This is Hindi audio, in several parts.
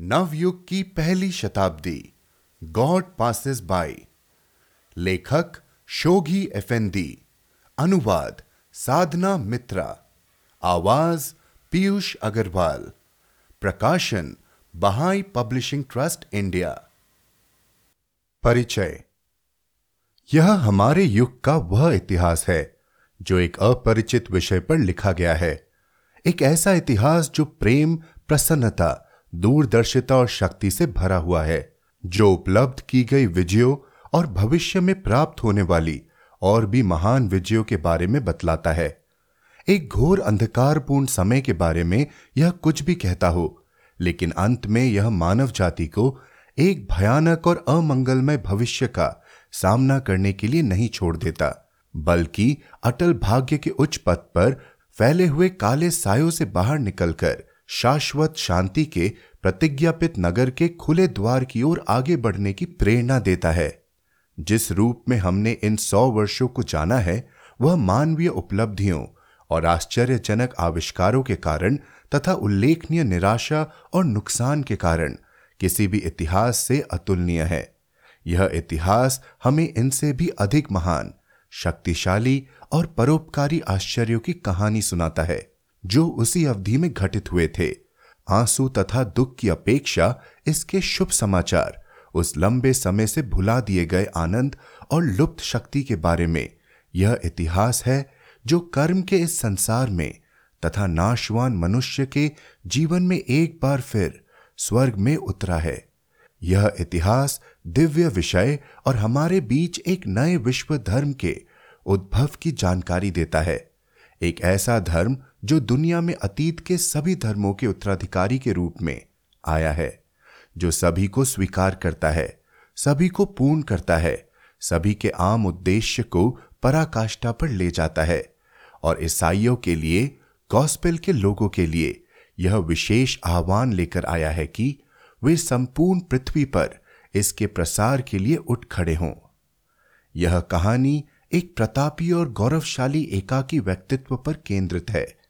नवयुग की पहली शताब्दी, गॉड पासिस बाय। लेखक शोगी एफएनडी अनुवाद साधना मित्रा, आवाज़ पीयूष अग्रवाल, प्रकाशन बहाई पब्लिशिंग ट्रस्ट इंडिया। परिचय, यह हमारे युग का वह इतिहास है, जो एक अपरिचित विषय पर लिखा गया है। एक ऐसा इतिहास जो प्रेम, प्रसन्नता दूरदर्शिता और शक्ति से भरा हुआ है, जो उपलब्ध की गई विजयों और भविष्य में प्राप्त होने वाली और भी महान विजयों के बारे में बतलाता है। एक घोर अंधकारपूर्ण समय के बारे में यह कुछ भी कहता हो, लेकिन अंत में यह मानव जाति को एक भयानक और अमंगलमय भविष्य का सामना करने के लिए नहीं छोड़ देता, बल्कि अटल भाग्य के उच्च पथ पर फैले हुए काले सायों से बाहर निकलकर शाश्वत शांति के प्रतिज्ञापित नगर के खुले द्वार की ओर आगे बढ़ने की प्रेरणा देता है। जिस रूप में हमने इन सौ वर्षों को जाना है, वह मानवीय उपलब्धियों और आश्चर्यजनक आविष्कारों के कारण तथा उल्लेखनीय निराशा और नुकसान के कारण किसी भी इतिहास से अतुलनीय है। यह इतिहास हमें इनसे भी अधिक महान, शक्तिशाली और परोपकारी आश्चर्यों की कहानी सुनाता है। जो उसी अवधि में घटित हुए थे। आँसू तथा दुख की अपेक्षा इसके शुभ समाचार, उस लंबे समय से भुला दिए गए आनंद और लुप्त शक्ति के बारे में। यह इतिहास है जो कर्म के इस संसार में तथा नाशवान मनुष्य के जीवन में एक बार फिर स्वर्ग में उतरा है। यह इतिहास दिव्य विषय और हमारे बीच एक नए विश्व धर्म के उद्भव की जानकारी देता है। एक ऐसा धर्म जो दुनिया में अतीत के सभी धर्मों के उत्तराधिकारी के रूप में आया है, जो सभी को स्वीकार करता है, सभी को पूर्ण करता है, सभी के आम उद्देश्य को पराकाष्ठा पर ले जाता है और ईसाइयों के लिए, गॉस्पेल के लोगों के लिए यह विशेष आह्वान लेकर आया है कि वे संपूर्ण पृथ्वी पर इसके प्रसार के लिए उठ खड़े हों। यह कहानी एक प्रतापी और गौरवशाली एकाकी व्यक्तित्व पर केंद्रित है।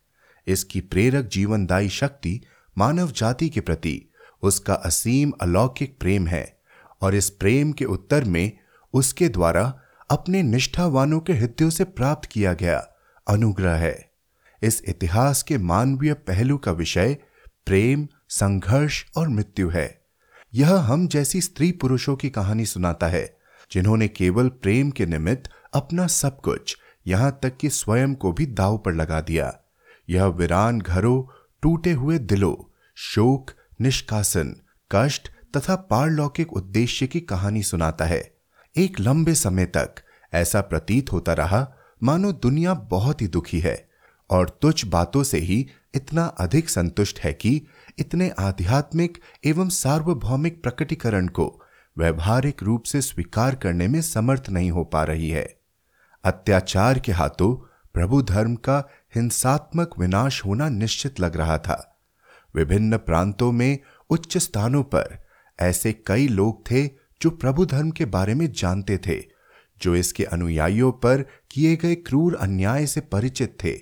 इसकी प्रेरक जीवनदायी शक्ति मानव जाति के प्रति, उसका असीम अलौकिक प्रेम है, और इस प्रेम के उत्तर में उसके द्वारा अपने निष्ठावानों के हृदयों से प्राप्त किया गया अनुग्रह है। इस इतिहास के मानवीय पहलू का विषय प्रेम, संघर्ष और मृत्यु है। यह हम जैसी स्त्री पुरुषों की कहानी सुनाता है, जिन्होंने केवल प्रेम के निमित्त अपना सब कुछ यहाँ तक कि स्वयं को भी दाव पर लगा दिया। यह वीरान घरों टूटे हुए दिलों, शोक, निष्कासन, कष्ट तथा पारलौकिक उद्देश्य की कहानी सुनाता है। एक लंबे समय तक ऐसा प्रतीत होता रहा, मानो दुनिया बहुत ही दुखी है, और तुच्छ बातों से ही इतना अधिक संतुष्ट है कि इतने आध्यात्मिक एवं सार्वभौमिक प्रकटीकरण को व्यवहारिक रूप से स्वीकार करने में समर्थ नहीं हो पा रही है। अत्याचार के हाथों प्रभु धर्म का हिंसात्मक विनाश होना निश्चित लग रहा था। विभिन्न प्रांतों में उच्च स्थानों पर ऐसे कई लोग थे जो प्रभु धर्म के बारे में जानते थे, जो इसके अनुयायियों पर किए गए क्रूर अन्याय से परिचित थे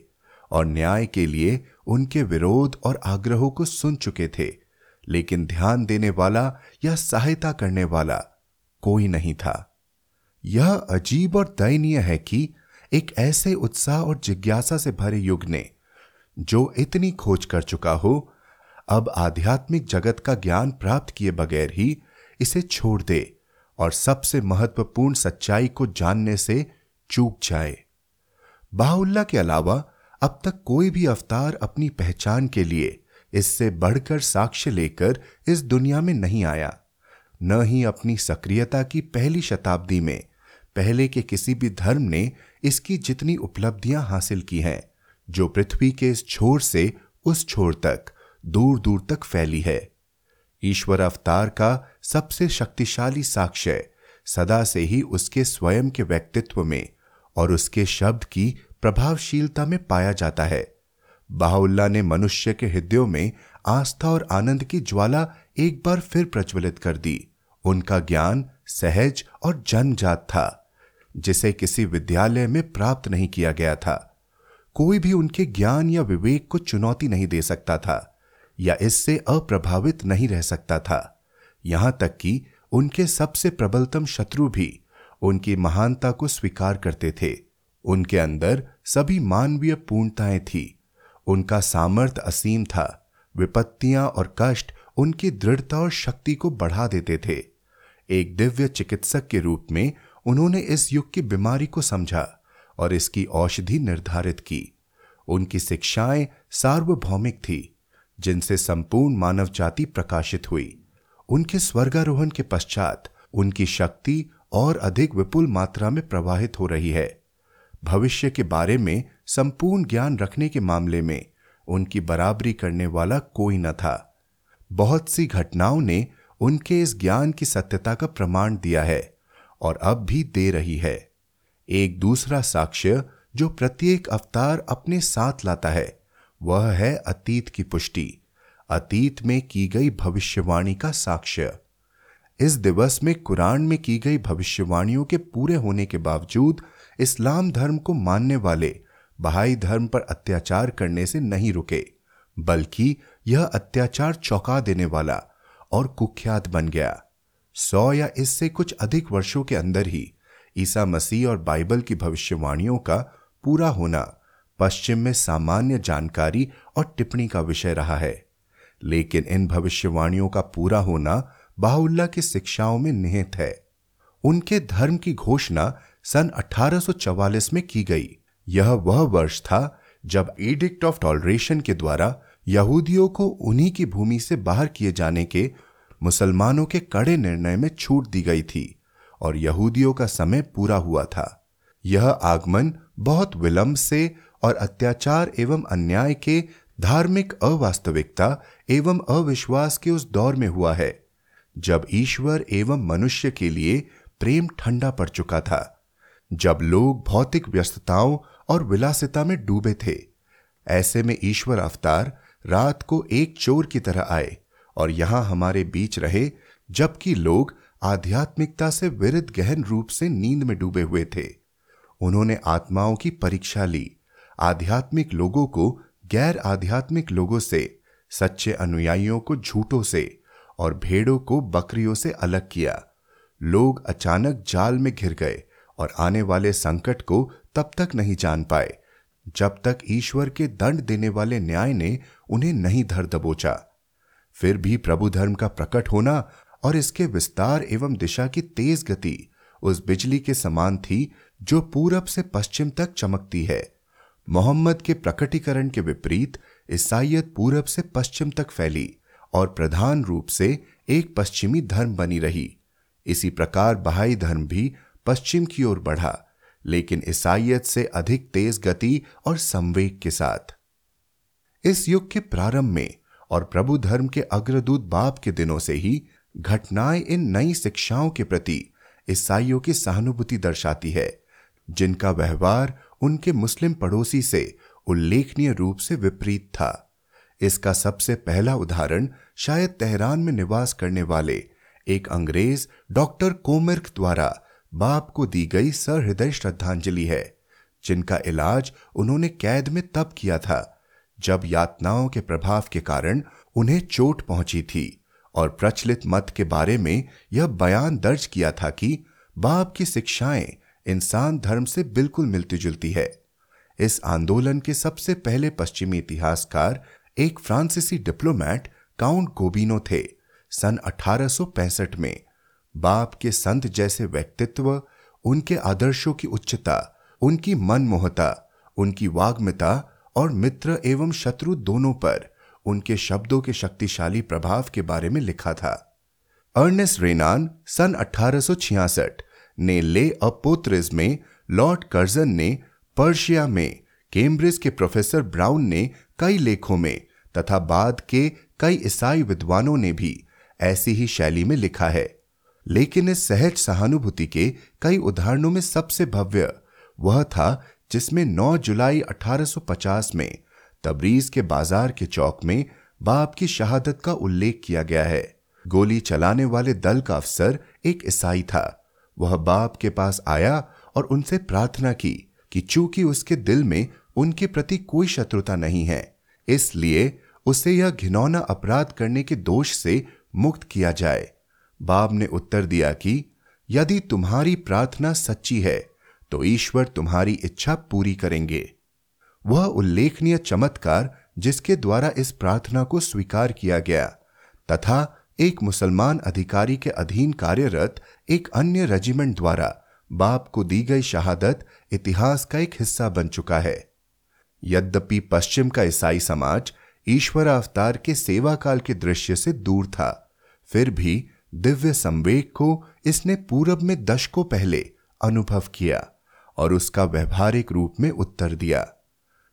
और न्याय के लिए उनके विरोध और आग्रहों को सुन चुके थे। लेकिन ध्यान देने वाला या सहायता करने वाला कोई नहीं था। यह अजीब और दयनीय है कि एक ऐसे उत्साह और जिज्ञासा से भरे युग ने, जो इतनी खोज कर चुका हो, अब आध्यात्मिक जगत का ज्ञान प्राप्त किए बगैर ही इसे छोड़ दे और सबसे महत्वपूर्ण सच्चाई को जानने से चूक जाए। बाहुल्ला के अलावा, अब तक कोई भी अवतार अपनी पहचान के लिए इससे बढ़कर साक्ष्य लेकर इस दुनिया में नहीं आया। न ही अपनी सक्रियता की पहली शताब्दी में, पहले के किसी भी धर्म ने इसकी जितनी उपलब्धियाँ हासिल की हैं, जो पृथ्वी के इस छोर से उस छोर तक दूर दूर तक फैली है। ईश्वर अवतार का सबसे शक्तिशाली साक्ष्य सदा से ही उसके स्वयं के व्यक्तित्व में और उसके शब्द की प्रभावशीलता में पाया जाता है। बाहुल्ला ने मनुष्य के हृदयों में आस्था और आनंद की ज्वाला एक बार फिर प्रज्वलित कर दी। उनका ज्ञान सहज और जन्मजात था। जिसे किसी विद्यालय में प्राप्त नहीं किया गया था। कोई भी उनके ज्ञान या विवेक को चुनौती नहीं दे सकता था, या इससे अप्रभावित नहीं रह सकता था। यहाँ तक कि उनके सबसे प्रबलतम शत्रु भी उनकी महानता को स्वीकार करते थे। उनके अंदर सभी मानवीय पूर्णताएँ थी। उनका सामर्थ्य असीम था। विपत्तियाँ और कष्ट उनकी दृढ़ता और शक्ति को बढ़ा देते थे। एक दिव्य चिकित्सक के रूप में उन्होंने इस युग की बीमारी को समझा और इसकी औषधि निर्धारित की। उनकी शिक्षाएँ सार्वभौमिक थी, जिनसे संपूर्ण मानव जाति प्रकाशित हुई। उनके स्वर्गारोहण के पश्चात उनकी शक्ति और अधिक विपुल मात्रा में प्रवाहित हो रही है। भविष्य के बारे में संपूर्ण ज्ञान रखने के मामले में उनकी बराबरी करने वाला कोई न था। बहुत सी घटनाओं ने उनके इस ज्ञान की सत्यता का प्रमाण दिया है। और अब भी दे रही है। एक दूसरा साक्ष्य जो प्रत्येक अवतार अपने साथ लाता है, वह है अतीत की पुष्टि। अतीत में की गई भविष्यवाणी का साक्ष्य। इस दिवस में कुरान में की गई भविष्यवाणियों के पूरे होने के बावजूद इस्लाम धर्म को मानने वाले बहाई धर्म पर अत्याचार करने से नहीं रुके, बल्कि यह अत्याचार चौंका देने वाला और कुख्यात बन गया। सौ या इससे कुछ अधिक वर्षों के अंदर ही ईसा मसीह और बाइबल की भविष्यवाणियों का पूरा होना पश्चिम में सामान्य जानकारी और टिप्पणी का विषय रहा है। लेकिन इन भविष्यवाणियों का पूरा होना बाहुल्ला की शिक्षाओं में निहित है। उनके धर्म की घोषणा सन 1844 में की गई। यह वह वर्ष था जब एडिक्ट ऑफ़ टॉलरेशन के द्वारा यहूदियों को उन्हीं की भूमि से बाहर किए जाने के मुसलमानों के कड़े निर्णय में छूट दी गई थी और यहूदियों का समय पूरा हुआ था। यह आगमन बहुत विलंब से और अत्याचार एवं अन्याय के धार्मिक अवास्तविकता एवं अविश्वास के उस दौर में हुआ है, जब ईश्वर एवं मनुष्य के लिए प्रेम ठंडा पड़ चुका था, जब लोग भौतिक व्यस्तताओं और विलासिता में डूबे थे। ऐसे में ईश्वर अवतार रात को एक चोर की तरह आए और यहाँ हमारे बीच रहे, जबकि लोग आध्यात्मिकता से विरुद्ध गहन रूप से नींद में डूबे हुए थे। उन्होंने आत्माओं की परीक्षा ली। आध्यात्मिक लोगों को, गैर आध्यात्मिक लोगों से, सच्चे अनुयायियों को झूठों से और भेड़ों को बकरियों से अलग किया। लोग अचानक जाल में घिर गए और आने वाले संकट को तब तक नहीं जान पाए, जब तक ईश्वर के दंड देने वाले न्याय ने उन्हें नहीं धर दबोचा। फिर भी प्रभु धर्म का प्रकट होना और इसके विस्तार एवं दिशा की तेज गति उस बिजली के समान थी जो पूरब से पश्चिम तक चमकती है। मोहम्मद के प्रकटीकरण के विपरीत ईसाइत पूरब से पश्चिम तक फैली और प्रधान रूप से एक पश्चिमी धर्म बनी रही। इसी प्रकार बहाई धर्म भी पश्चिम की ओर बढ़ा, लेकिन ईसाइत से अधिक तेज गति और संवेग के साथ। इस युग के प्रारंभ में और प्रभु धर्म के अग्रदूत बाप के दिनों से ही घटनाएँ इन नई शिक्षाओं के प्रति, ईसाइयों की सहानुभूति दर्शाती है, जिनका व्यवहार उनके मुस्लिम पड़ोसी से उल्लेखनीय रूप से विपरीत था। इसका सबसे पहला उदाहरण शायद तेहरान में निवास करने वाले एक अंग्रेज़ डॉक्टर कोमर्क द्वारा बाप को दी गई सहृदय श्रद्धांजलि है, जिनका इलाज उन्होंने कैद में तब किया था जब यातनाओं के प्रभाव के कारण उन्हें चोट पहुँची थी और प्रचलित मत के बारे में यह बयान दर्ज किया था कि बाप की शिक्षाएँ इंसान धर्म से बिल्कुल मिलती जुलती है। इस आंदोलन के सबसे पहले पश्चिमी इतिहासकार एक फ्रांसीसी डिप्लोमैट काउंट गोबिनो थे, सन 1865 में। बाप के संत जैसे व्यक्तित्व, उनके आदर्शों की उच्चता, उनकी मनमोहता, उनकी वाग्मिता और मित्र एवं शत्रु दोनों पर उनके शब्दों के शक्तिशाली प्रभाव के बारे में लिखा था। अर्नेस रेनान सन 1866 ने ले अपोत्रिज में लॉर्ड कर्जन ने पर्शिया में, कैम्ब्रिज के प्रोफेसर ब्राउन ने कई लेखों में तथा बाद के कई ईसाई विद्वानों ने भी ऐसी ही शैली में लिखा है। लेकिन इस सहज सहानुभूति के कई उदाहरणों में सबसे भव्य वह था जिसमें 9 जुलाई 1850 में तबरीज के बाज़ार के चौक में बाप की शहादत का उल्लेख किया गया है। गोली चलाने वाले दल का अफसर एक ईसाई था। वह बाप के पास आया और उनसे प्रार्थना की कि चूँकि उसके दिल में उनके प्रति कोई शत्रुता नहीं है, इसलिए उसे यह घिनौना अपराध करने के दोष से मुक्त किया जाए। बाब ने उत्तर दिया कि, यदि तुम्हारी प्रार्थना सच्ची है तो ईश्वर तुम्हारी इच्छा पूरी करेंगे। वह उल्लेखनीय चमत्कार जिसके द्वारा इस प्रार्थना को स्वीकार किया गया, तथा एक मुसलमान अधिकारी के अधीन कार्यरत एक अन्य रेजिमेंट द्वारा बाप को दी गई शहादत इतिहास का एक हिस्सा बन चुका है। यद्यपि पश्चिम का ईसाई समाज ईश्वर अवतार के सेवा काल के दृश्य से दूर था, फिर भी दिव्य संवेग को इसने पूरब में दशकों पहले अनुभव किया। और उसका व्यवहारिक रूप में उत्तर दिया।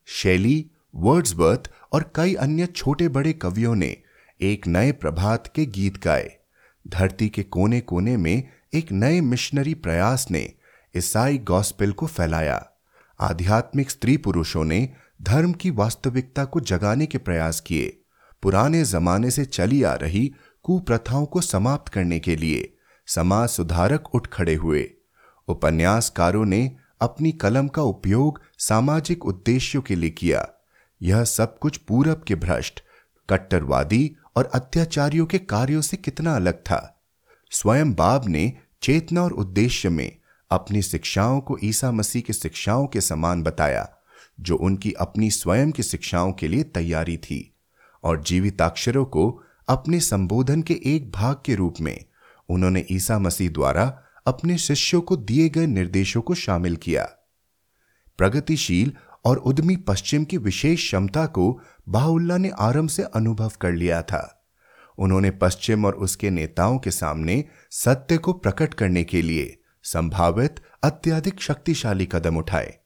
शैली वर्ड्सबर्थ और कई अन्य छोटे बड़े कवियों ने एक नए प्रभात के गीत गाए। धरती के कोने कोने में एक नए मिशनरी प्रयास ने ईसाई गॉस्पेल को फैलाया। आध्यात्मिक स्त्री पुरुषों ने धर्म की वास्तविकता को जगाने के प्रयास किए। पुराने जमाने से चली आ रही कुप्रथाओं को समाप्त करने के लिए समाज सुधारक उठ खड़े हुए। उपन्यासकारों ने अपनी कलम का उपयोग सामाजिक उद्देश्यों के लिए किया। यह सब कुछ पूरब के भ्रष्ट, कट्टरवादी और अत्याचारियों के कार्यों से कितना अलग था। स्वयं बाब ने चेतना और उद्देश्य में अपनी शिक्षाओं को ईसा मसीह की शिक्षाओं के समान बताया, जो उनकी अपनी स्वयं की शिक्षाओं के लिए तैयारी थी, और जीविताक्षरों को अपने संबोधन के एक भाग के रूप में उन्होंने ईसा मसीह द्वारा अपने शिष्यों को दिए गए निर्देशों को शामिल किया। प्रगतिशील और उद्यमी पश्चिम की विशेष क्षमता को बाहुल्ला ने आरंभ से अनुभव कर लिया था। उन्होंने पश्चिम और उसके नेताओं के सामने सत्य को प्रकट करने के लिए संभावित अत्यधिक शक्तिशाली कदम उठाए।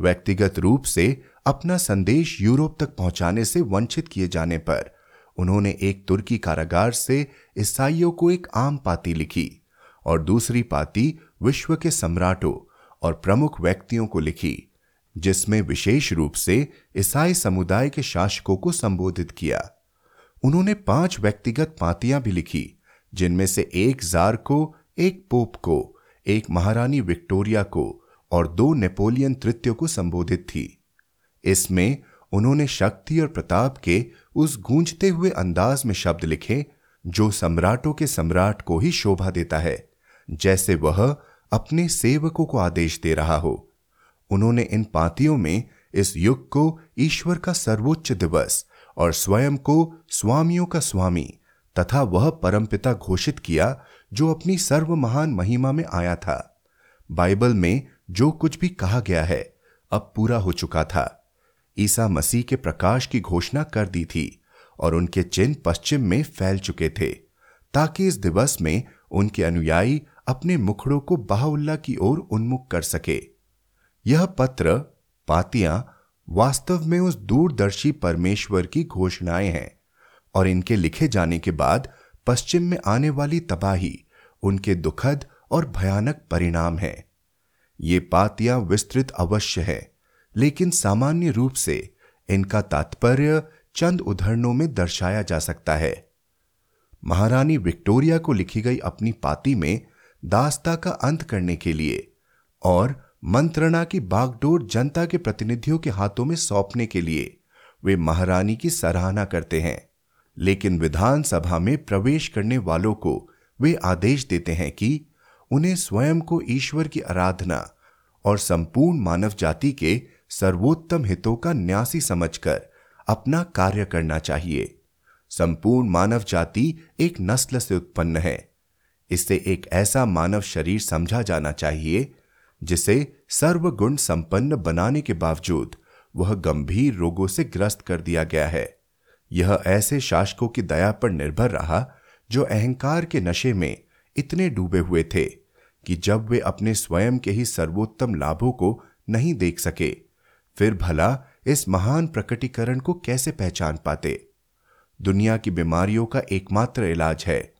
व्यक्तिगत रूप से अपना संदेश यूरोप तक पहुँचाने से वंचित किए जाने पर उन्होंने एक तुर्की कारागार से ईसाइयों को एक आम पाती लिखी। और दूसरी पाती विश्व के सम्राटों और प्रमुख व्यक्तियों को लिखी, जिसमें विशेष रूप से ईसाई समुदाय के शासकों को संबोधित किया। उन्होंने पाँच व्यक्तिगत पातियाँ भी लिखी, जिनमें से एक जार को, एक पोप को, एक महारानी विक्टोरिया को और दो नेपोलियन तृतीय को संबोधित थी। इसमें उन्होंने शक्ति और प्रताप के उस गूंजते हुए अंदाज में शब्द लिखे, जो सम्राटों के सम्राट को ही शोभा देता है। जैसे वह अपने सेवकों को आदेश दे रहा हो। उन्होंने इन पातियों में इस युग को ईश्वर का सर्वोच्च दिवस और स्वयं को स्वामियों का स्वामी तथा वह परमपिता घोषित किया जो अपनी सर्व महान महिमा में आया था। बाइबल में जो कुछ भी कहा गया है, अब पूरा हो चुका था। ईसा मसीह के प्रकाश की घोषणा कर दी थी और उनके चिन्ह पश्चिम में फैल चुके थे, ताकि इस दिवस में उनके अनुयायी अपने मुखड़ों को बाहुल्ला की ओर उन्मुख कर सके। यह पत्र, पातियाँ, वास्तव में उस दूरदर्शी परमेश्वर की घोषणाएँ हैं और इनके लिखे जाने के बाद पश्चिम में आने वाली तबाही, उनके दुखद और भयानक परिणाम है। ये पातियाँ विस्तृत अवश्य है, लेकिन सामान्य रूप से इनका तात्पर्य चंद उदाहरणों में दर्शाया जा सकता है। महारानी विक्टोरिया को लिखी गई अपनी पाती में दास्ता का अंत करने के लिए और मंत्रणा की बागडोर जनता के प्रतिनिधियों के हाथों में सौंपने के लिए वे महारानी की सराहना करते हैं। लेकिन विधानसभा में प्रवेश करने वालों को वे आदेश देते हैं कि उन्हें स्वयं को ईश्वर की आराधना और संपूर्ण मानव जाति के सर्वोत्तम हितों का न्यासी समझकर अपना कार्य करना चाहिए। संपूर्ण मानव जाति एक नस्ल से उत्पन्न है। इसे एक ऐसा मानव शरीर समझा जाना चाहिए, जिसे सर्वगुण संपन्न बनाने के बावजूद वह गंभीर रोगों से ग्रस्त कर दिया गया है। यह ऐसे शासकों की दया पर निर्भर रहा, जो अहंकार के नशे में इतने डूबे हुए थे, कि जब वे अपने स्वयं के ही सर्वोत्तम लाभों को नहीं देख सके, फिर भला इस महान प्रकटीकरण को कैसे पहचान पाते? दुनिया की बीमारियों का एकमात्र इलाज है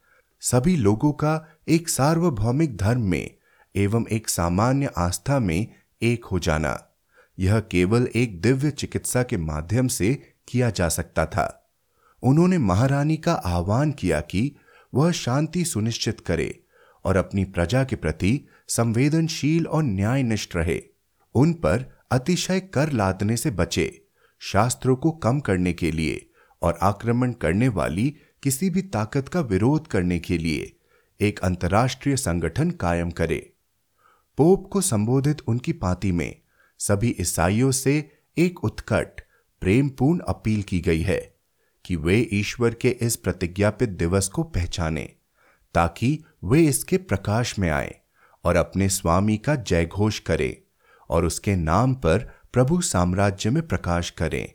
सभी लोगों का एक सार्वभौमिक धर्म में एवं एक सामान्य आस्था में एक हो जाना। यह केवल एक दिव्य चिकित्सा के माध्यम से किया जा सकता था। उन्होंने महारानी का आह्वान किया कि वह शांति सुनिश्चित करे और अपनी प्रजा के प्रति संवेदनशील और न्यायनिष्ठ रहे। उन पर अतिशय कर लादने से बचे, शास्त्रों को कम करने के लिए और आक्रमण करने वाली किसी भी ताकत का विरोध करने के लिए एक अंतर्राष्ट्रीय संगठन कायम करे। पोप को संबोधित उनकी पांति में सभी ईसाइयों से एक उत्कट, प्रेमपूर्ण अपील की गई है कि वे ईश्वर के इस प्रतिज्ञापित दिवस को पहचाने, ताकि वे इसके प्रकाश में आए और अपने स्वामी का जयघोष करें और उसके नाम पर प्रभु साम्राज्य में प्रकाश करें।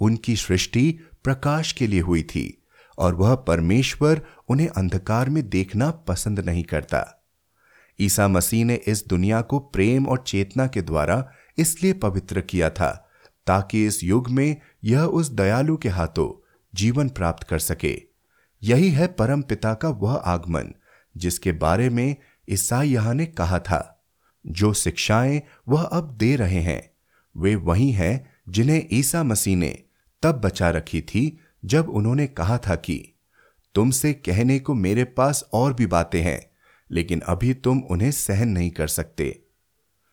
उनकी सृष्टि प्रकाश के लिए हुई थी। और वह परमेश्वर उन्हें अंधकार में देखना पसंद नहीं करता। ईसा मसीह ने इस दुनिया को प्रेम और चेतना के द्वारा इसलिए पवित्र किया था, ताकि इस युग में यह उस दयालु के हाथों जीवन प्राप्त कर सके। यही है परम पिता का वह आगमन, जिसके बारे में ईसाई यहाँ ने कहा था। जो शिक्षाएँ वह अब दे रहे हैं, वे वही हैं जिन्हें ईसा मसीह ने तब बचा रखी थी जब उन्होंने कहा था कि तुमसे कहने को मेरे पास और भी बातें हैं, लेकिन अभी तुम उन्हें सहन नहीं कर सकते।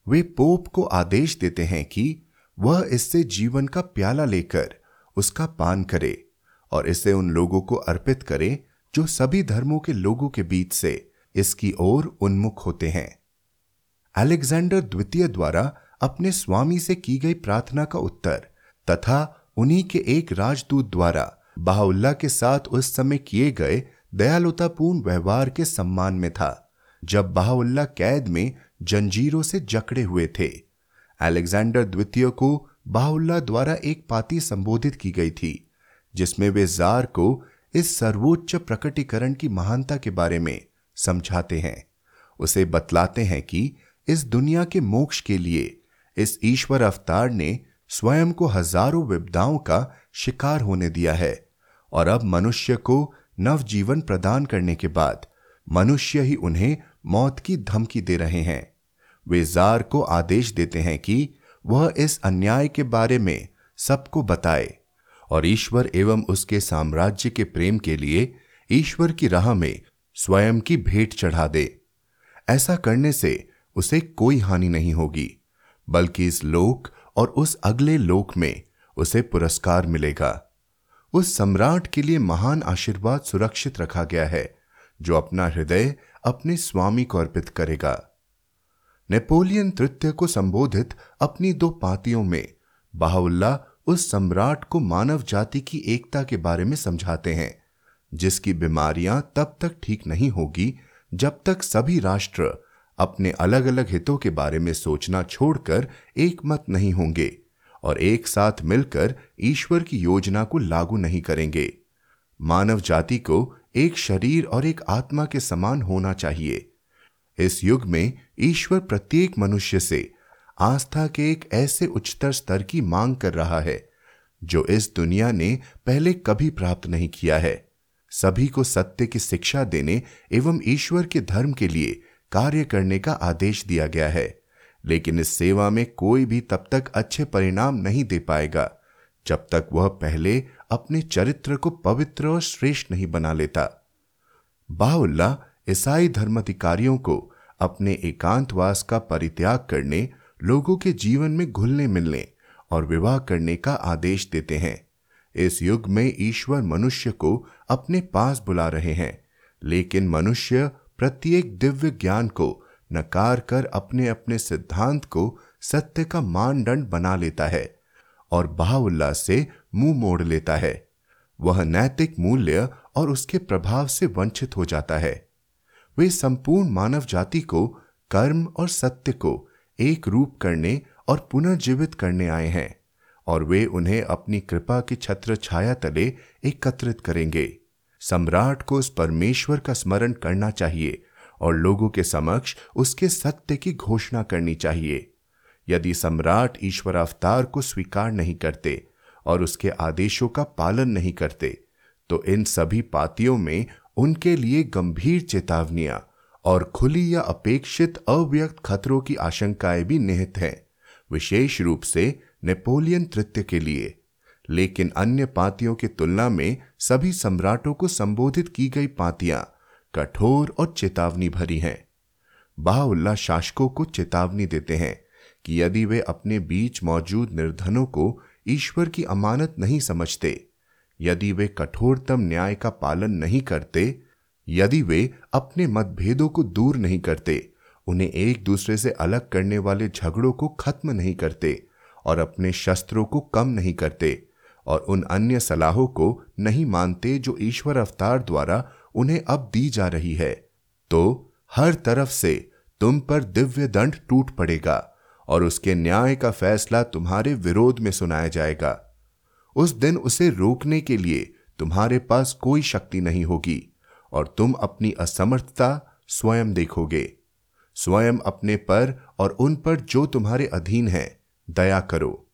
वे पोप को आदेश देते हैं कि वह इससे जीवन का प्याला लेकर उसका पान करे और इसे उन लोगों को अर्पित करे जो सभी धर्मों के लोगों के बीच से इसकी ओर उन्मुख होते हैं। अलेक्जेंडर द्वितीय द्वारा अपने स्वामी से की गई प्रार्थना का उत्तर तथा उन्हीं के एक राजदूत द्वारा बाहुल्ला के साथ उस समय किए गए दयालुतापूर्ण व्यवहार के सम्मान में था, जब बाहुल्ला कैद में जंजीरों से जकड़े हुए थे। अलेक्जेंडर द्वितीय को बाहुल्ला द्वारा एक पाती संबोधित की गई थी, जिसमें वे जार को इस सर्वोच्च प्रकटीकरण की महानता के बारे में समझाते हैं। उसे बतलाते हैं कि इस दुनिया के मोक्ष के लिए इस ईश्वर अवतार ने स्वयं को हज़ारों विपदाओं का शिकार होने दिया है। और अब मनुष्य को नवजीवन प्रदान करने के बाद मनुष्य ही उन्हें मौत की धमकी दे रहे हैं। वे जार को आदेश देते हैं कि वह इस अन्याय के बारे में सबको बताए और ईश्वर एवं उसके साम्राज्य के प्रेम के लिए ईश्वर की राह में स्वयं की भेंट चढ़ा दे। ऐसा करने से उसे कोई हानि नहीं होगी, बल्कि इस लोक और उस अगले लोक में उसे पुरस्कार मिलेगा। उस सम्राट के लिए महान आशीर्वाद सुरक्षित रखा गया है, जो अपना हृदय अपने स्वामी को अर्पित करेगा। नेपोलियन तृतीय को संबोधित अपनी दो पातियों में बाहुल्ला उस सम्राट को मानव जाति की एकता के बारे में समझाते हैं, जिसकी बीमारियाँ तब तक ठीक नहीं होगी जब तक सभी राष्ट्र अपने अलग अलग हितों के बारे में सोचना छोड़कर एक मत नहीं होंगे। और एक साथ मिलकर ईश्वर की योजना को लागू नहीं करेंगे। मानव जाति को एक शरीर और एक आत्मा के समान होना चाहिए। इस युग में ईश्वर प्रत्येक मनुष्य से आस्था के एक ऐसे उच्चतर स्तर की मांग कर रहा है, जो इस दुनिया ने पहले कभी प्राप्त नहीं किया है। सभी को सत्य की शिक्षा देने एवं ईश्वर के धर्म के लिए कार्य करने का आदेश दिया गया है। लेकिन इस सेवा में कोई भी तब तक अच्छे परिणाम नहीं दे पाएगा, जब तक वह पहले अपने चरित्र को पवित्र और श्रेष्ठ नहीं बना लेता। बाउल्ला ईसाई धर्माधिकारियों को अपने एकांतवास का परित्याग करने, लोगों के जीवन में घुलने मिलने और विवाह करने का आदेश देते हैं। इस युग में ईश्वर मनुष्य को अपने पास बुला रहे हैं, लेकिन मनुष्य प्रत्येक दिव्य ज्ञान को नकार कर अपने अपने सिद्धांत को सत्य का मानदंड बना लेता है और बाहुल्लास से मुँह मोड़ लेता है। वह नैतिक मूल्य और उसके प्रभाव से वंचित हो जाता है। वे संपूर्ण मानव जाति को कर्म और सत्य को एक रूप करने और पुनर्जीवित करने आए हैं और वे उन्हें अपनी कृपा की छत्र छाया तले एकत्रित करेंगे। सम्राट को उस परमेश्वर का स्मरण करना चाहिए और लोगों के समक्ष उसके सत्य की घोषणा करनी चाहिए। यदि सम्राट ईश्वर अवतार को स्वीकार नहीं करते और उसके आदेशों का पालन नहीं करते तो इन सभी पातियों में उनके लिए गंभीर चेतावनियाँ और खुली या अपेक्षित अव्यक्त खतरों की आशंकाएँ भी निहित हैं, विशेष रूप से नेपोलियन तृतीय के लिए। लेकिन अन्य पातियों की तुलना में सभी सम्राटों को संबोधित की गई पातियाँ कठोर और चेतावनी भरी हैं। बाहुल्ला शासकों को चेतावनी देते हैं कि यदि वे अपने बीच मौजूद निर्धनों को ईश्वर की अमानत नहीं समझते, यदि वे कठोरतम न्याय का पालन नहीं करते, यदि वे अपने मतभेदों को दूर नहीं करते, उन्हें एक दूसरे से अलग करने वाले झगड़ों को खत्म नहीं करते और अपने शस्त्रों को कम नहीं करते और उन अन्य सलाहों को नहीं मानते जो ईश्वर अवतार द्वारा उन्हें अब दी जा रही है। तो हर तरफ़ से तुम पर दिव्य दंड टूट पड़ेगा और उसके न्याय का फैसला तुम्हारे विरोध में सुनाया जाएगा। उस दिन उसे रोकने के लिए तुम्हारे पास कोई शक्ति नहीं होगी और तुम अपनी असमर्थता स्वयं देखोगे। स्वयं अपने पर और उन पर जो तुम्हारे अधीन है, दया करो।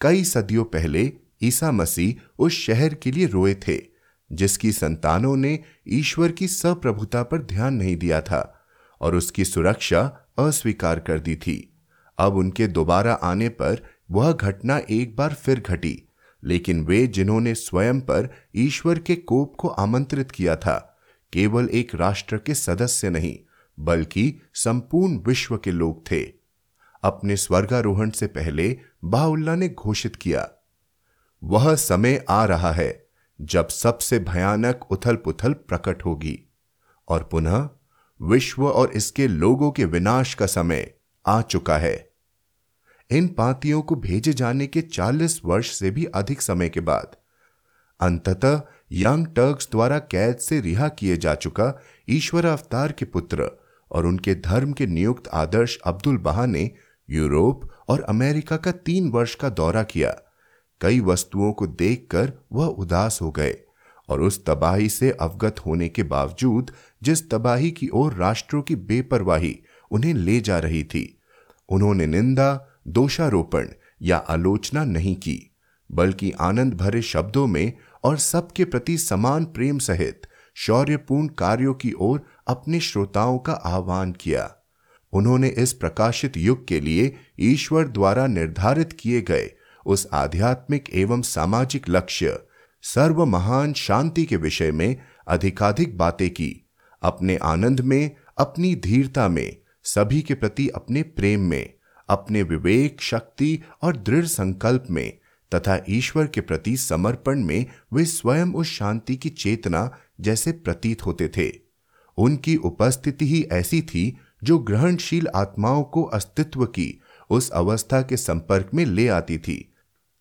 कई सदियों पहले ईसा मसीह उस शहर के लिए रोए थे जिसकी संतानों ने ईश्वर की सप्रभुता पर ध्यान नहीं दिया था, और उसकी सुरक्षा अस्वीकार कर दी थी। अब उनके दोबारा आने पर वह घटना एक बार फिर घटी, लेकिन वे जिन्होंने स्वयं पर ईश्वर के कोप को आमंत्रित किया था, केवल एक राष्ट्र के सदस्य नहीं, बल्कि संपूर्ण विश्व के लोग थे। अपने स्वर्गारोहण से पहले बाउल्ला ने घोषित किया, वह समय आ रहा है जब सबसे भयानक उथल पुथल प्रकट होगी और पुनः विश्व और इसके लोगों के विनाश का समय आ चुका है। इन पातियों को भेजे जाने के 40 वर्ष से भी अधिक समय के बाद अंततः यंग टर्क्स द्वारा कैद से रिहा किए जा चुका ईश्वर अवतार के पुत्र और उनके धर्म के नियुक्त आदर्श अब्दुल बहा ने यूरोप और अमेरिका का तीन वर्ष का दौरा किया। कई वस्तुओं को देखकर वह उदास हो गए और उस तबाही से अवगत होने के बावजूद जिस तबाही की ओर राष्ट्रों की बेपरवाही उन्हें ले जा रही थी, उन्होंने निंदा, दोषारोपण या आलोचना नहीं की, बल्कि आनंद भरे शब्दों में और सबके प्रति समान प्रेम सहित शौर्यपूर्ण कार्यों की ओर अपने श्रोताओं का आह्वान किया। उन्होंने इस प्रकाशित युग के लिए ईश्वर द्वारा निर्धारित किए गए उस आध्यात्मिक एवं सामाजिक लक्ष्य सर्व महान शांति के विषय में अधिकाधिक बातें की, अपने आनंद में, अपनी धीरता में, सभी के प्रति अपने प्रेम में, अपने विवेक, शक्ति और दृढ़ संकल्प में, तथा ईश्वर के प्रति समर्पण में वे स्वयं उस शांति की चेतना जैसे प्रतीत होते थे। उनकी उपस्थिति ही ऐसी थी जो ग्रहणशील आत्माओं को अस्तित्व की उस अवस्था के संपर्क में ले आती थी।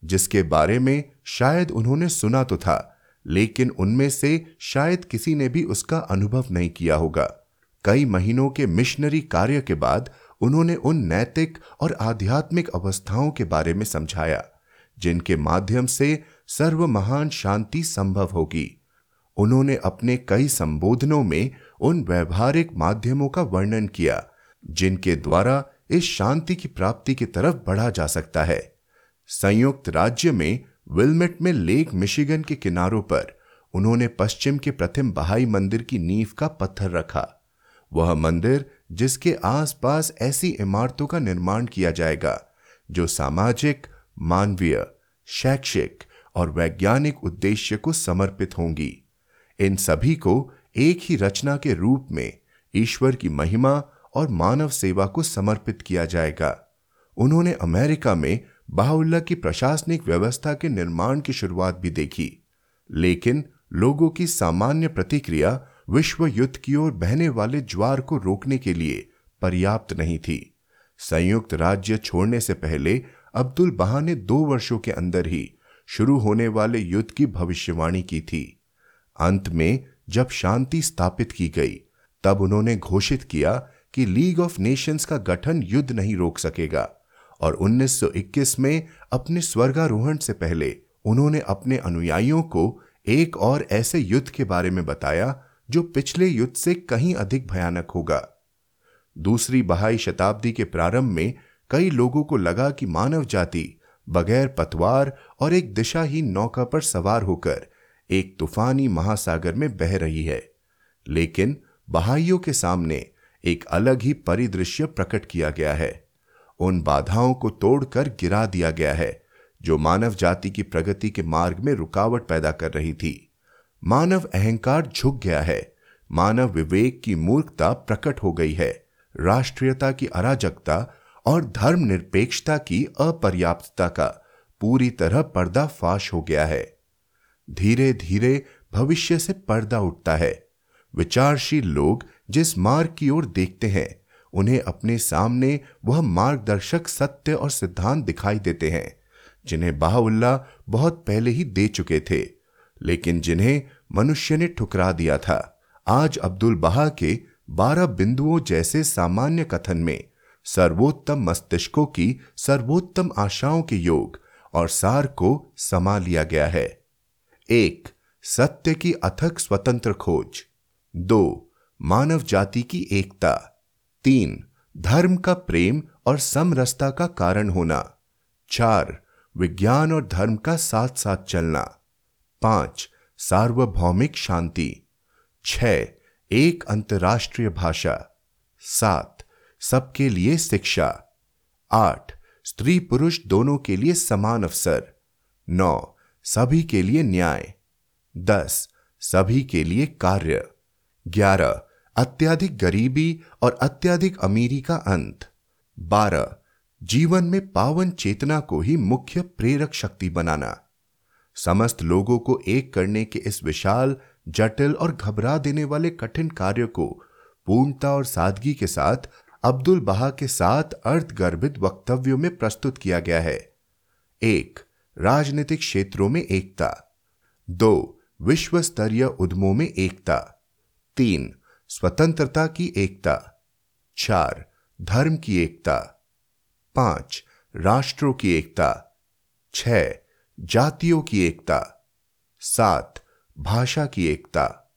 जिसके बारे में शायद उन्होंने सुना तो था, लेकिन उनमें से शायद किसी ने भी उसका अनुभव नहीं किया होगा। कई महीनों के मिशनरी कार्य के बाद उन्होंने उन नैतिक और आध्यात्मिक अवस्थाओं के बारे में समझाया, जिनके माध्यम से सर्व महान शांति संभव होगी। उन्होंने अपने कई संबोधनों में उन व्यवहारिक माध्यमों का वर्णन किया, जिनके द्वारा इस शांति की प्राप्ति की तरफ़ बढ़ा जा सकता है। संयुक्त राज्य में विलमेट में लेक मिशिगन के किनारों पर उन्होंने पश्चिम के प्रथम बहाई मंदिर की नींव का पत्थर रखा। वह मंदिर जिसके आसपास ऐसी इमारतों का निर्माण किया जाएगा, जो सामाजिक, मानवीय, शैक्षिक और वैज्ञानिक उद्देश्य को समर्पित होंगी। इन सभी को एक ही रचना के रूप में ईश्वर की महिमा और मानव सेवा को समर्पित किया जाएगा। उन्होंने अमेरिका में बाहुल्ला की प्रशासनिक व्यवस्था के निर्माण की शुरुआत भी देखी। लेकिन लोगों की सामान्य प्रतिक्रिया विश्व युद्ध की ओर बहने वाले ज्वार को रोकने के लिए पर्याप्त नहीं थी। संयुक्त राज्य छोड़ने से पहले अब्दुल बहा ने दो वर्षों के अंदर ही शुरू होने वाले युद्ध की भविष्यवाणी की थी। अंत में जब शांति स्थापित की गई, तब उन्होंने घोषित किया कि लीग ऑफ़ नेशंस का गठन युद्ध नहीं रोक सकेगा। और 1921 में अपने स्वर्गारोहण से पहले उन्होंने अपने अनुयायियों को एक और ऐसे युद्ध के बारे में बताया, जो पिछले युद्ध से कहीं अधिक भयानक होगा। दूसरी बहाई शताब्दी के प्रारंभ में कई लोगों को लगा कि मानव जाति बगैर पतवार और एक दिशाहीन नौका पर सवार होकर एक तूफानी महासागर में बह रही है। लेकिन बहाइयों के सामने एक अलग ही परिदृश्य प्रकट किया गया है। उन बाधाओं को तोड़कर गिरा दिया गया है, जो मानव जाति की प्रगति के मार्ग में रुकावट पैदा कर रही थी। मानव अहंकार झुक गया है। मानव विवेक की मूर्खता प्रकट हो गई है। राष्ट्रीयता की अराजकता और धर्मनिरपेक्षता की अपर्याप्तता का पूरी तरह पर्दाफाश हो गया है। धीरे धीरे भविष्य से पर्दा उठता है। विचारशील लोग जिस मार्ग की ओर देखते हैं उन्हें अपने सामने वह मार्गदर्शक सत्य और सिद्धांत दिखाई देते हैं, जिन्हें बाहुल्ला बहुत पहले ही दे चुके थे। लेकिन जिन्हें मनुष्य ने ठुकरा दिया था, आज अब्दुल बहा के बारह बिंदुओं जैसे सामान्य कथन में सर्वोत्तम मस्तिष्कों की सर्वोत्तम आशाओं के योग और सार को समा लिया गया है। एक, सत्य की अथक स्वतंत्र खोज। दो, मानव जाति की एकता। तीन, धर्म का प्रेम और समरसता का कारण होना। चार, विज्ञान और धर्म का साथ साथ चलना। पाँच, सार्वभौमिक शांति। छ एक अंतर्राष्ट्रीय भाषा। सात, सबके लिए शिक्षा। आठ स्त्री पुरुष दोनों के लिए समान अवसर। नौ, सभी के लिए न्याय। दस, सभी के लिए कार्य। ग्यारह अत्याधिक गरीबी और अत्याधिक अमीरी का अंत। बारह, जीवन में पावन चेतना को ही मुख्य प्रेरक शक्ति बनाना। समस्त लोगों को एक करने के इस विशाल, जटिल और घबरा देने वाले कठिन कार्य को पूर्णता और सादगी के साथ, अब्दुल बहा के साथ अर्थगर्भित वक्तव्यों में प्रस्तुत किया गया है। एक, राजनीतिक क्षेत्रों में एकता। दो विश्व स्तरीय उद्यमों में एकता। तीन स्वतंत्रता की एकता। चार, धर्म की एकता। पाँच, राष्ट्रों की एकता। छ जातियों की एकता। सात, भाषा की एकता।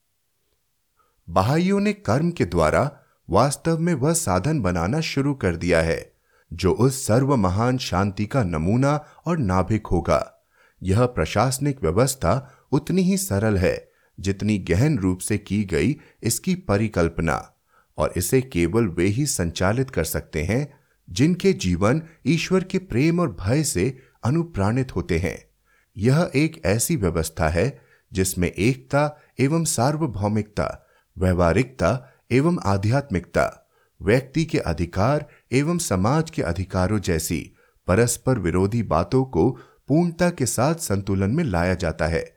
बहाइयों ने कर्म के द्वारा वास्तव में वह साधन बनाना शुरू कर दिया है, जो उस सर्व महान शांति का नमूना और नाभिक होगा। यह प्रशासनिक व्यवस्था उतनी ही सरल है। जितनी गहन रूप से की गई इसकी परिकल्पना, और इसे केवल वे ही संचालित कर सकते हैं, जिनके जीवन ईश्वर के प्रेम और भय से अनुप्राणित होते हैं। यह एक ऐसी व्यवस्था है, जिसमें एकता एवं सार्वभौमिकता, व्यवहारिकता एवं आध्यात्मिकता, व्यक्ति के अधिकार एवं समाज के अधिकारों जैसी परस्पर विरोधी बातों को पूर्णता के साथ संतुलन में लाया जाता है।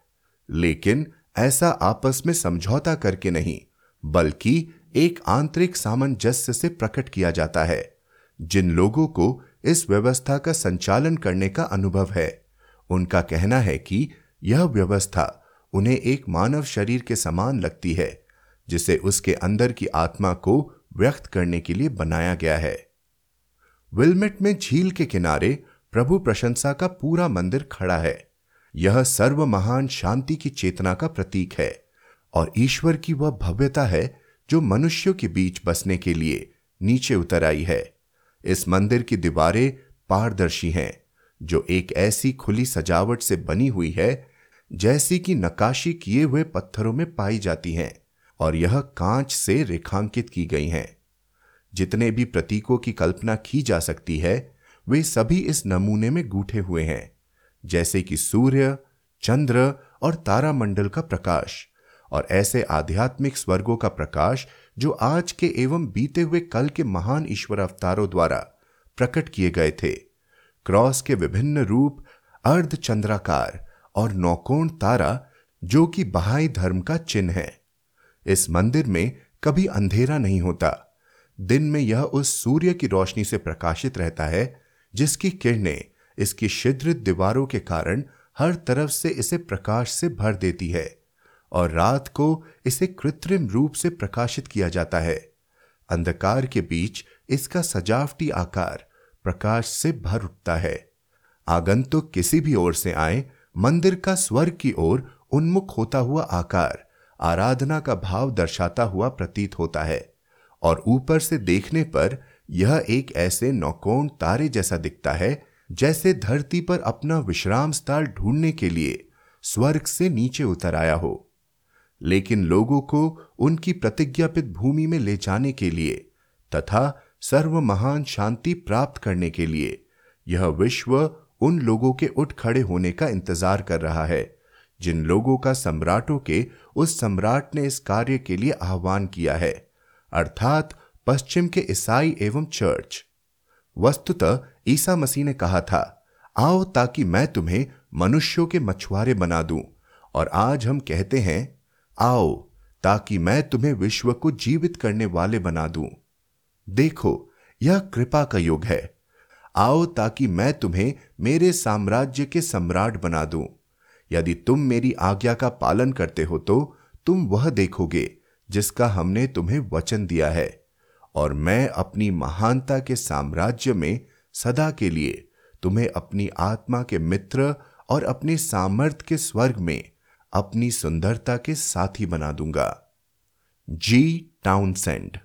लेकिन ऐसा आपस में समझौता करके नहीं, बल्कि एक आंतरिक सामंजस्य से प्रकट किया जाता है, जिन लोगों को इस व्यवस्था का संचालन करने का अनुभव है। उनका कहना है कि यह व्यवस्था उन्हें एक मानव शरीर के समान लगती है, जिसे उसके अंदर की आत्मा को व्यक्त करने के लिए बनाया गया है। विलमेट में झील के किनारे प्रभु प्रशंसा का पूरा मंदिर खड़ा है। यह सर्व महान शांति की चेतना का प्रतीक है और ईश्वर की वह भव्यता है जो मनुष्यों के बीच बसने के लिए नीचे उतर आई है। इस मंदिर की दीवारें पारदर्शी हैं, जो एक ऐसी खुली सजावट से बनी हुई है, जैसी कि नकाशी किए हुए पत्थरों में पाई जाती हैं और यह कांच से रेखांकित की गई हैं। जितने भी प्रतीकों की कल्पना की जा सकती है, वे सभी इस नमूने में गूठे हुए हैं। जैसे कि सूर्य, चंद्र और तारामंडल का प्रकाश, और ऐसे आध्यात्मिक स्वर्गों का प्रकाश जो आज के एवं बीते हुए कल के महान ईश्वर अवतारों द्वारा प्रकट किए गए थे। क्रॉस के विभिन्न रूप, अर्ध चंद्राकार और नौकोण तारा जो कि बहाई धर्म का चिन्ह है। इस मंदिर में कभी अंधेरा नहीं होता। दिन में यह उस सूर्य की रोशनी से प्रकाशित रहता है, जिसकी किरणें इसकी छिद्रित दीवारों के कारण हर तरफ़ से इसे प्रकाश से भर देती है और रात को इसे कृत्रिम रूप से प्रकाशित किया जाता है। अंधकार के बीच इसका सजावटी आकार प्रकाश से भर उठता है। आगंतुक तो किसी भी ओर से आए, मंदिर का स्वर्ग की ओर उन्मुख होता हुआ आकार, आराधना का भाव दर्शाता हुआ प्रतीत होता है और ऊपर से देखने पर यह एक ऐसे नौकोण तारे जैसा दिखता है जैसे धरती पर अपना विश्राम स्थल ढूँढने के लिए स्वर्ग से नीचे उतर आया हो। लेकिन लोगों को उनकी प्रतिज्ञापित भूमि में ले जाने के लिए तथा सर्व महान शांति प्राप्त करने के लिए यह विश्व उन लोगों के उठ खड़े होने का इंतज़ार कर रहा है, जिन लोगों का सम्राटों के उस सम्राट ने इस कार्य के लिए आह्वान किया है, अर्थात पश्चिम के ईसाई एवं चर्च। वस्तुतः ईसा मसीह ने कहा था, आओ ताकि मैं तुम्हें मनुष्यों के मछुआरे बना दूँ। और आज हम कहते हैं, आओ ताकि मैं तुम्हें विश्व को जीवित करने वाले बना दूँ। देखो, यह कृपा का युग है। आओ ताकि मैं तुम्हें मेरे साम्राज्य के सम्राट बना दूँ। यदि तुम मेरी आज्ञा का पालन करते हो तो तुम वह देखोगे, जिसका हमने तुम्हें वचन दिया है। और मैं अपनी महानता के साम्राज्य में सदा के लिए तुम्हें अपनी आत्मा के मित्र और अपने सामर्थ्य के स्वर्ग में अपनी सुंदरता के साथी बना दूँगा। जी टाउनसेंड।